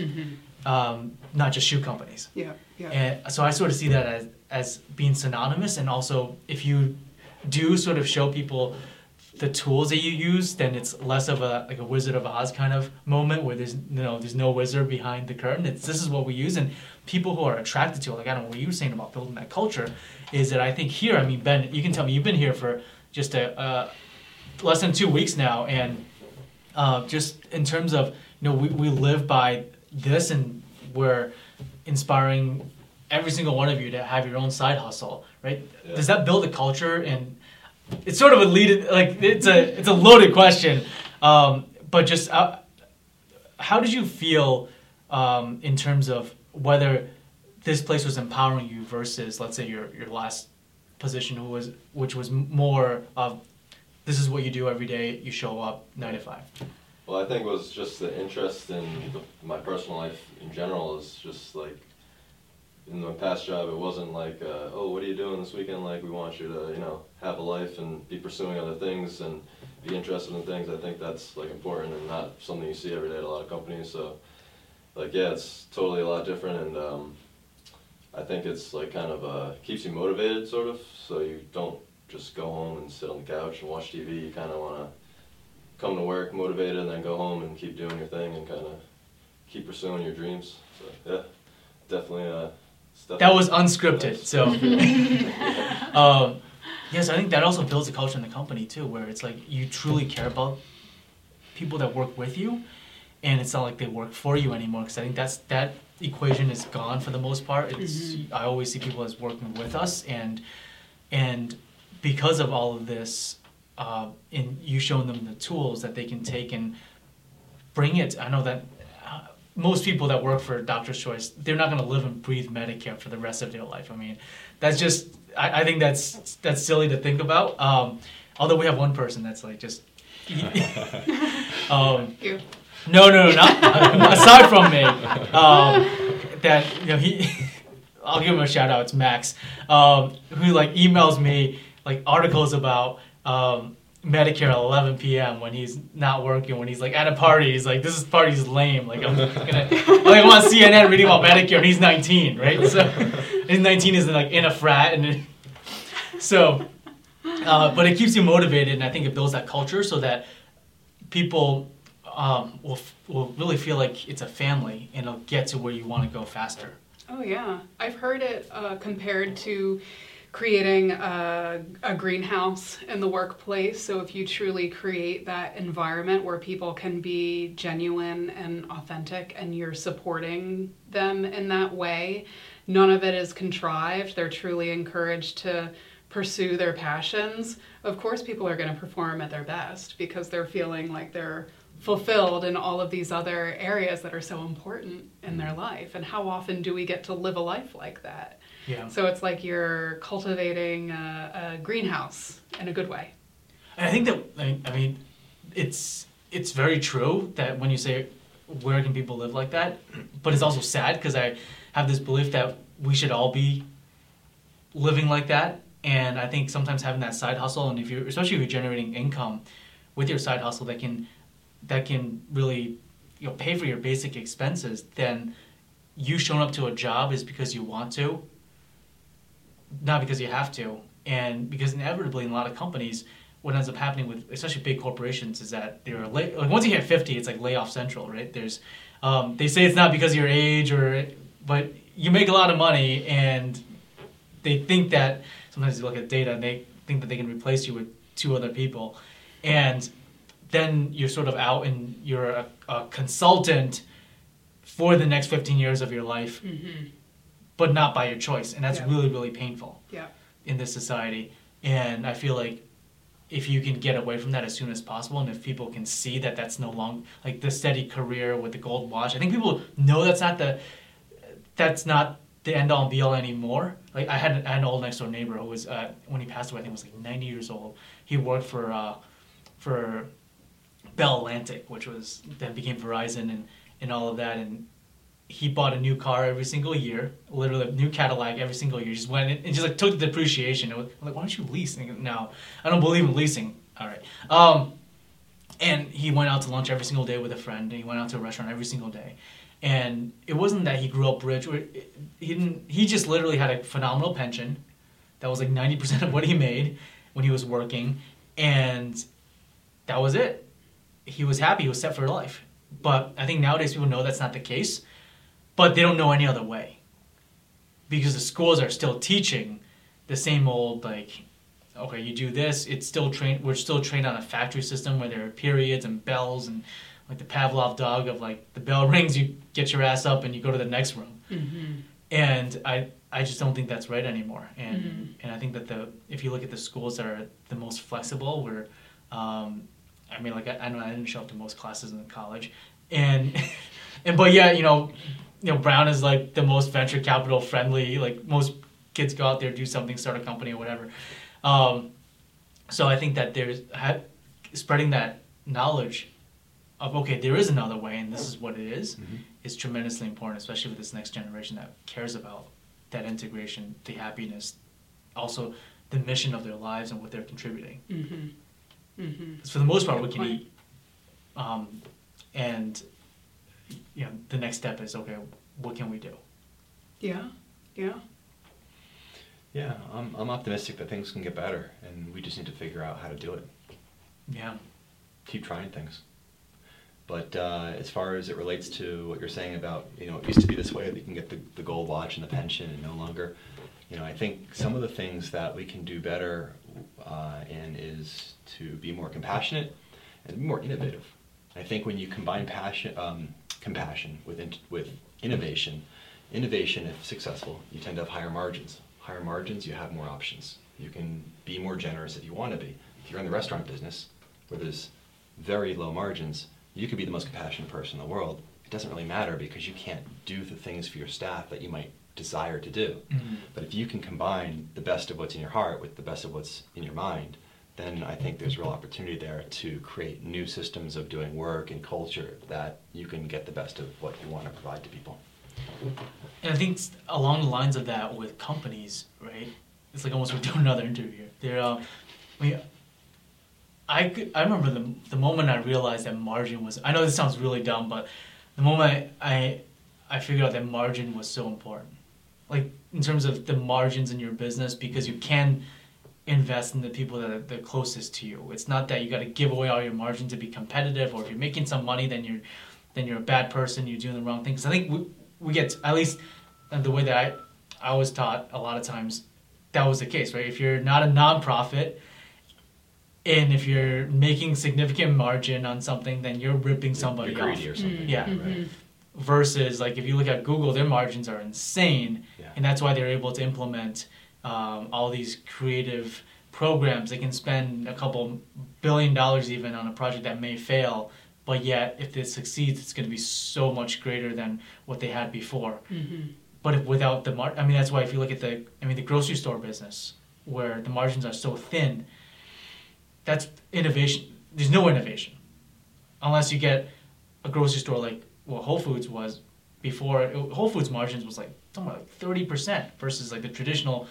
um, not just shoe companies. Yeah, yeah. And so I sort of see that as, as being synonymous. And also, if you do sort of show people the tools that you use, then it's less of a like a Wizard of Oz kind of moment where there's you know there's no wizard behind the curtain. It's this is what we use, and people who are attracted to it, like I don't know what you were saying about building that culture, is that I think here, I mean Ben, you can tell me you've been here for just a uh, less than two weeks now, and uh, just in terms of you know we, we live by this and we're inspiring every single one of you to have your own side hustle right Yeah. does that build a culture and it's sort of a lead like it's a it's a loaded question. Um, but just uh, how did you feel um, in terms of whether this place was empowering you versus let's say your your last position who was which was more of this is what you do every day you show up nine to five? Well, I think it was just the interest in the, my personal life in general is just like in my past job, it wasn't like, uh, oh, what are you doing this weekend? Like, we want you to, you know, have a life and be pursuing other things and be interested in things. I think that's like important and not something you see every day at a lot of companies. So, like, yeah, it's totally a lot different, and um, I think it's like kind of uh, keeps you motivated, sort of. So you don't just go home and sit on the couch and watch TV. You kind of want to come to work motivated and then go home and keep doing your thing and kind of keep pursuing your dreams. So yeah, definitely. Uh, it's that was unscripted so. Um, yes i think that also builds a culture in the company too where it's like you truly care about people that work with you and it's not like they work for you anymore because i think that's that equation is gone for the most part. It's i always see people as working with us and and because of all of this uh, and you showing them the tools that they can take and bring it i know that uh, most people that work for doctor's choice they're not going to live and breathe medicare for the rest of their life i mean that's just i, I think that's that's silly to think about um, although we have one person that's like just um, You. no, no, no, not aside from me. Um, that you know he, I'll give him a shout out. It's Max, um, who like emails me like articles about um, Medicare at 11 p.m. when he's not working. When he's like at a party, he's like, "This is party's lame." Like I'm gonna like I'm on CNN reading about Medicare, and he's 19, right? So he's 19 is like in a frat, and it- so. Uh, but it keeps you motivated, and I think it builds that culture so that people um, will will really feel like it's a family, and it'll get to where you want to go faster. Oh yeah, I've heard it uh, compared to creating a, a greenhouse in the workplace. So if you truly create that environment where people can be genuine and authentic, and you're supporting them in that way, none of it is contrived. They're truly encouraged to pursue their passions. Of course, people are going to perform at their best because they're feeling like they're fulfilled in all of these other areas that are so important in their life. And how often do we get to live a life like that? Yeah. So it's like you're cultivating a, a greenhouse in a good way. And I think that I I mean, it's it's very true that when you say where can people live like that, but it's also sad because I have this belief that we should all be living like that. And I think sometimes having that side hustle, and if you're especially if you're generating income with your side hustle, that can that can really you know pay for your basic expenses. Then you showing up to a job is because you want to, not because you have to. And because inevitably in a lot of companies, what ends up happening with especially big corporations is that they're lay, like once you hit 50 it's like layoff central right there's um, they say it's not because of your age or but you make a lot of money and they think that sometimes you look at data and they think that they can replace you with two other people and then you're sort of out and you're a, a consultant for the next 15 years of your life but not by your choice and that's Yeah. really really painful Yeah. in this society. And I feel like if you can get away from that as soon as possible, and if people can see that that's no longer like the steady career with the gold watch, I think people know that's not the that's not the end all and be all anymore. Like I had, I had an old next door neighbor who was uh, when he passed away, I think was like 90 years old. He worked for uh, for Bell Atlantic, which was then became Verizon and and all of that, and he bought a new car every single year, literally a new Cadillac every single year. Just went in and just like took the depreciation. Was, like, why don't you lease? Goes, no, I don't believe in leasing. All right. Um, and he went out to lunch every single day with a friend. And he went out to a restaurant every single day. And it wasn't that he grew up rich. Or he didn't. He just literally had a phenomenal pension. That was like ninety percent of what he made when he was working, and that was it. He was happy. He was set for life. But I think nowadays people know that's not the case, but they don't know any other way because the schools are still teaching the same old like okay you do this it's still trained we're still trained on a factory system where there are periods and bells and like the pavlov dog of like the bell rings you get your ass up and you go to the next room Mm-hmm. and i i just don't think that's right anymore and Mhm. and i think that the if you look at the schools that are the most flexible where um i mean like i, I know i didn't show up to most classes in college and and but yeah you know you know brown is like the most venture capital friendly like most kids go out there do something start a company or whatever um so i think that there's ha- spreading that knowledge of okay there is another way and this is what it is Mhm. is tremendously important, especially with this next generation that cares about that integration, the happiness, also the mission of their lives and what they're contributing. Mm-hmm. Mm-hmm. For the most part, we can point. eat, um, and you know the next step is okay, what can we do? Yeah. Yeah. Yeah, I'm, I'm optimistic that things can get better, and we just need to figure out how to do it. Yeah, Keep trying things. But uh, as far as it relates to what you're saying about, you know, it used to be this way that you can get the, the gold watch and the pension, and no longer. You know, I think some of the things that we can do better uh, in is to be more compassionate and be more innovative. I think when you combine passion, um, compassion with in, with innovation, innovation, if successful, you tend to have higher margins. Higher margins, you have more options. You can be more generous if you want to be. If you're in the restaurant business, where there's very low margins, you could be the most compassionate person in the world. It doesn't really matter because you can't do the things for your staff that you might desire to do. Mhm. But if you can combine the best of what's in your heart with the best of what's in your mind, then I think there's real opportunity there to create new systems of doing work and culture that you can get the best of what you want to provide to people. and I think along the lines of that with companies, right? It's like almost we're doing another interview. There, uh, I mean, I I remember the the moment I realized that margin was. I know this sounds really dumb, but the moment I I figured out that margin was so important, like in terms of the margins in your business, because you can invest in the people that are the closest to you. It's not that you got to give away all your margin to be competitive, or if you're making some money, then you're then you're a bad person. You're doing the wrong thing. Because I think we we get at least the way that I I was taught a lot of times that was the case, right? If you're not a nonprofit and if you're making significant margin on something, then you're ripping somebody You're off. greedy or something. Yeah. Right. Mm-hmm. Versus like if you look at Google, their margins are insane, Yeah. and that's why they're able to implement um, all these creative programs. They can spend a couple billion dollars even on a project that may fail, but yet if it succeeds, it's going to be so much greater than what they had before. Mm-hmm. But if without the mar, I mean, that's why if you look at the, I mean, the grocery store business where the margins are so thin, that's innovation. There's no innovation unless you get a grocery store like what Whole Foods was before. Whole Foods margins was like somewhere like thirty percent versus like the traditional.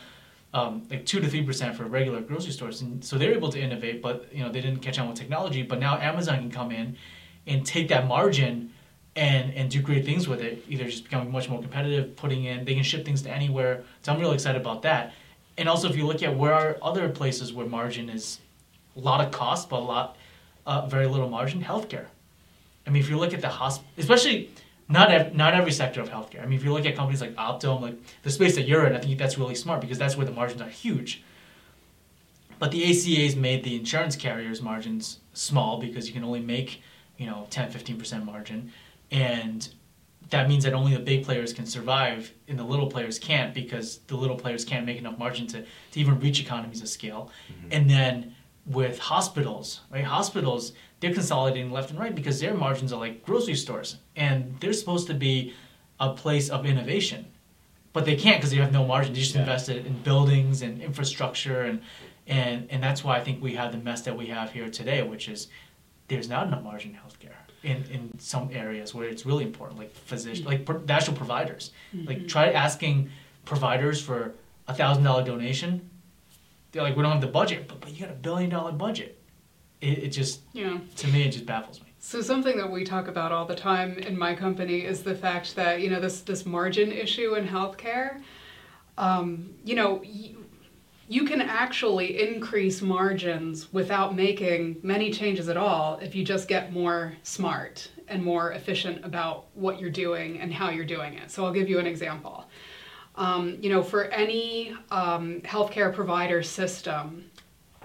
Um, like two to three percent for regular grocery stores, and so they're able to innovate, but you know they didn't catch on with technology. But now Amazon can come in and take that margin and and do great things with it. Either just becoming much more competitive, putting in they can ship things to anywhere. So I'm really excited about that. And also, if you look at where are other places where margin is a lot of cost, but a lot uh, very little margin, healthcare. I mean, if you look at the hospital, especially not ev- not every sector of healthcare. I mean, if you look at companies like Optum, like the space that you're in, I think that's really smart because that's where the margins are huge. But the ACA's made the insurance carriers' margins small because you can only make, you know, 10, 15% margin. And that means that only the big players can survive and the little players can't because the little players can't make enough margin to, to even reach economies of scale. Mm-hmm. And then with hospitals, right? Hospitals, they're consolidating left and right because their margins are like grocery stores and they're supposed to be a place of innovation. But they can't because they have no margin. They just Yeah. invested in buildings and infrastructure and, and and that's why I think we have the mess that we have here today, which is there's not enough margin in healthcare. in, in some areas where it's really important, like physician, like pro- national providers. Mm-hmm. Like try asking providers for a thousand dollar donation. They're like, we don't have the budget, but, but you got a billion dollar budget. It, it just, Yeah. to me, it just baffles me. So something that we talk about all the time in my company is the fact that you know this this margin issue in healthcare. Um, you know, y- you can actually increase margins without making many changes at all if you just get more smart and more efficient about what you're doing and how you're doing it. So I'll give you an example. Um, you know, for any um, healthcare provider system,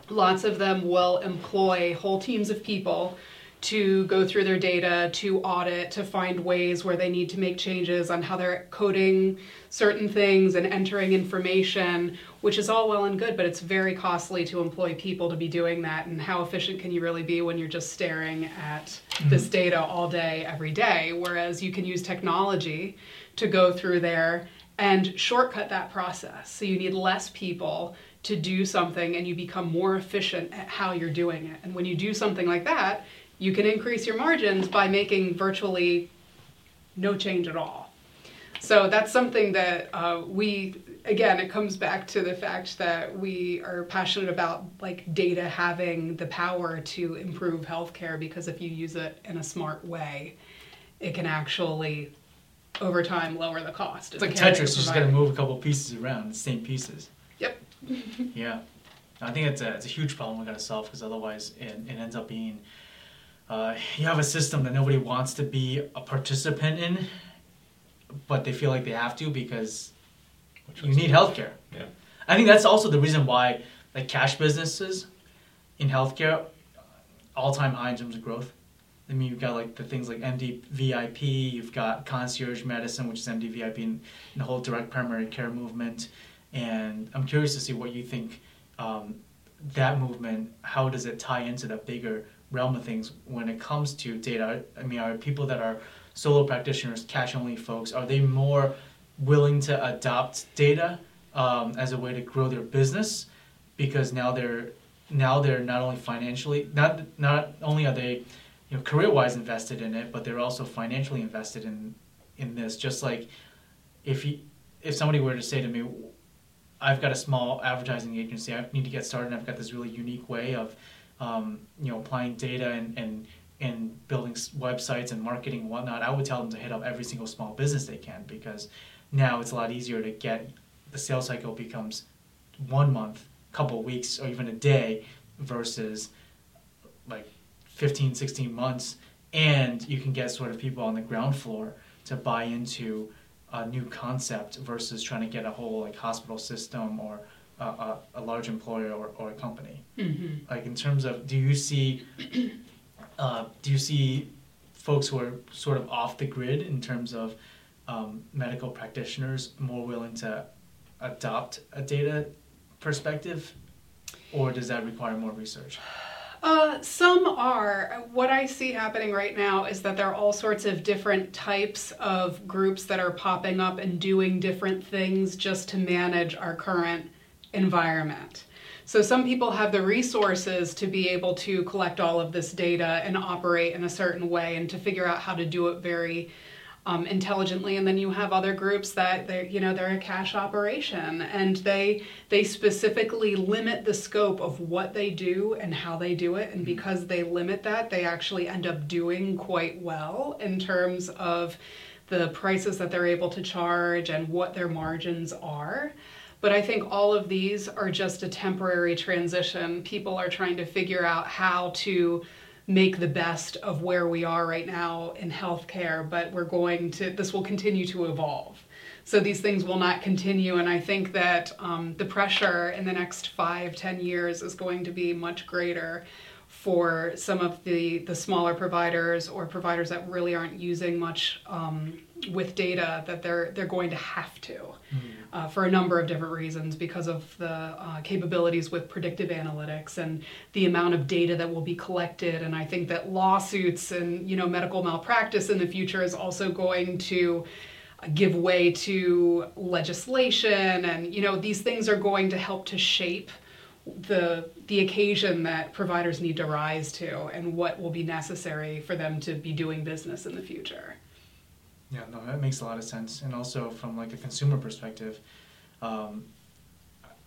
lots of them will employ whole teams of people to go through their data, to audit, to find ways where they need to make changes on how they're coding certain things and entering information, which is all well and good, but it's very costly to employ people to be doing that. And how efficient can you really be when you're just staring at mm-hmm. this data all day, every day? Whereas you can use technology to go through there and shortcut that process. So you need less people to do something and you become more efficient at how you're doing it. And when you do something like that, you can increase your margins by making virtually no change at all. So that's something that uh, we, again, it comes back to the fact that we are passionate about like data having the power to improve healthcare because if you use it in a smart way, it can actually, over time, lower the cost. It's like of care that Tetris, you're just got to move a couple pieces around, the same pieces. Yep. Yeah, I think it's a it's a huge problem we got to solve because otherwise it, it ends up being uh, you have a system that nobody wants to be a participant in, but they feel like they have to because you need healthcare. Yeah. I think that's also the reason why like cash businesses in healthcare all time high in terms of growth. I mean, you've got like the things like MD VIP, you've got concierge medicine, which is MD VIP, and, the whole direct primary care movement. And I'm curious to see what you think um, that movement, how does it tie into that bigger realm of things when it comes to data? I mean, are people that are solo practitioners, cash only folks, are they more willing to adopt data um, as a way to grow their business? Because now they're now they're not only financially not not only are they you know career wise invested in it, but they're also financially invested in in this. Just like if you if somebody were to say to me, I've got a small advertising agency, I need to get started, and I've got this really unique way of um, you know applying data and and and building websites and marketing and whatnot, I would tell them to hit up every single small business they can because now it's a lot easier to get the sales cycle becomes one month, couple weeks, or even a day versus like 15, 16 months. And you can get sort of people on the ground floor to buy into a new concept versus trying to get a whole like hospital system or a, a, a large employer or, or a company. Mm-hmm. Like in terms of, do you see, uh, do you see folks who are sort of off the grid in terms of um, medical practitioners more willing to adopt a data perspective, or does that require more research? Uh, some are. What I see happening right now is that there are all sorts of different types of groups that are popping up and doing different things just to manage our current environment. So some people have the resources to be able to collect all of this data and operate in a certain way and to figure out how to do it very um, intelligently and then you have other groups that they're you know they're a cash operation and they they specifically limit the scope of what they do and how they do it and because they limit that they actually end up doing quite well in terms of the prices that they're able to charge and what their margins are but I think all of these are just a temporary transition. People are trying to figure out how to make the best of where we are right now in healthcare, but we're going to, this will continue to evolve. So these things will not continue, and I think that um, the pressure in the next five, ten years is going to be much greater for some of the, the smaller providers or providers that really aren't using much um, with data that they're they're going to have to uh, for a number of different reasons because of the uh, capabilities with predictive analytics and the amount of data that will be collected. And I think that lawsuits and you know medical malpractice in the future is also going to give way to legislation. And you know these things are going to help to shape the the occasion that providers need to rise to and what will be necessary for them to be doing business in the future. Yeah, no, that makes a lot of sense. And also from like a consumer perspective, um,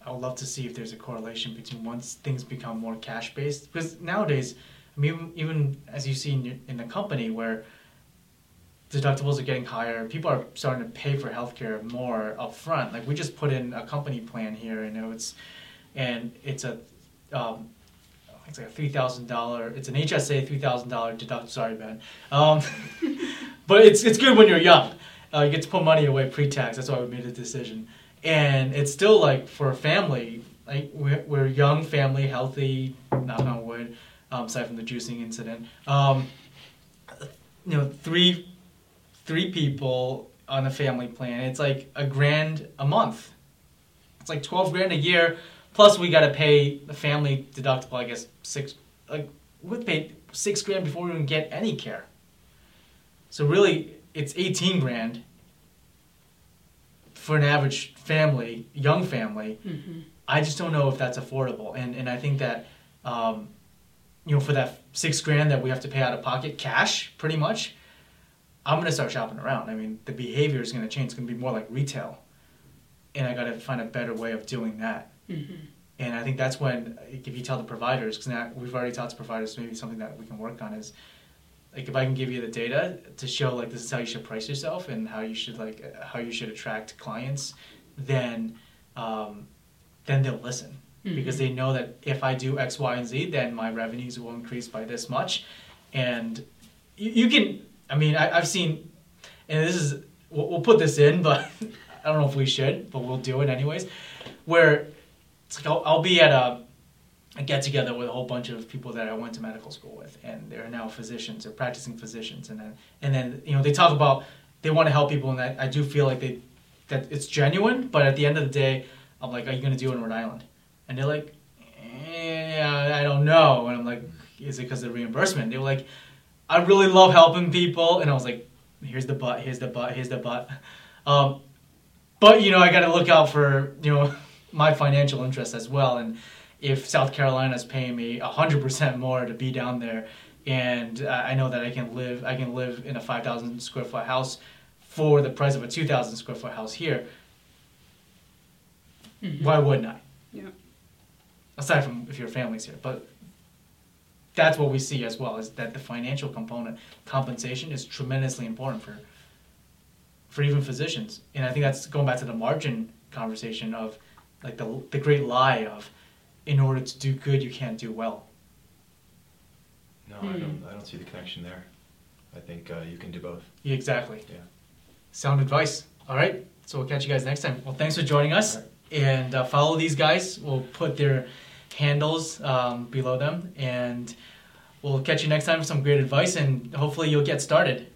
I would love to see if there's a correlation between once things become more cash based. Because nowadays, I mean, even, as you see in, your, in the company where deductibles are getting higher, people are starting to pay for healthcare more upfront. Like we just put in a company plan here, and it's and it's a um, it's like a three thousand dollar. It's an HSA three thousand dollar deduct. Sorry, man. Um, but it's it's good when you're young. Uh, you get to put money away pre-tax. That's why we made the decision. And it's still like for a family, like we're, we're young, family, healthy. Knock on wood. Um, aside from the juicing incident, um, you know, three three people on a family plan. It's like a grand a month. It's like twelve grand a year Plus, we got to pay the family deductible. I guess six. Like we paid six grand before we even get any care. So really, it's eighteen grand for an average family, young family. Mm-hmm. I just don't know if that's affordable, and and I think that. Um, you know, for that six grand that we have to pay out of pocket, cash, pretty much, I'm gonna start shopping around. I mean, the behavior is gonna change. It's gonna be more like retail, and I gotta find a better way of doing that. Mm-hmm. And I think that's when, if you tell the providers, because now we've already talked to providers, maybe something that we can work on is, like, if I can give you the data to show, like, this is how you should price yourself and how you should, like, how you should attract clients, then, um, then they'll listen. Mm-hmm. Because they know that if I do X, Y, and Z, then my revenues will increase by this much. And you, you can, I mean, I, I've seen, and this is, we'll, we'll put this in, but I don't know if we should, but we'll do it anyways, where it's like I'll, I'll be at a, a get together with a whole bunch of people that I went to medical school with, and they're now physicians, they're practicing physicians, and then and then you know they talk about they want to help people, and I, I do feel like they that it's genuine, but at the end of the day, I'm like, are you going to do it in Rhode Island? And they're like, yeah, I don't know, and I'm like, is it because of the reimbursement? They were like, I really love helping people, and I was like, here's the butt, here's the butt, here's the butt. Um, but you know, I got to look out for you know my financial interest as well. And if South Carolina is paying me hundred percent more to be down there, and uh, I know that I can live, I can live in a five thousand square foot house for the price of a two thousand square foot house here. Mm-hmm. Why wouldn't I? Yeah. Aside from if your family's here, but that's what we see as well is that the financial component compensation is tremendously important for for even physicians and i think that's going back to the margin conversation of like the the great lie of in order to do good you can't do well. No, I don't. Hmm. I don't see the connection there. I think uh, you can do both. Yeah, exactly. Yeah. Sound advice. All right. So we'll catch you guys next time. Well, thanks for joining us, right. and uh, follow these guys. We'll put their handles um, below them, and we'll catch you next time with some great advice, and hopefully you'll get started.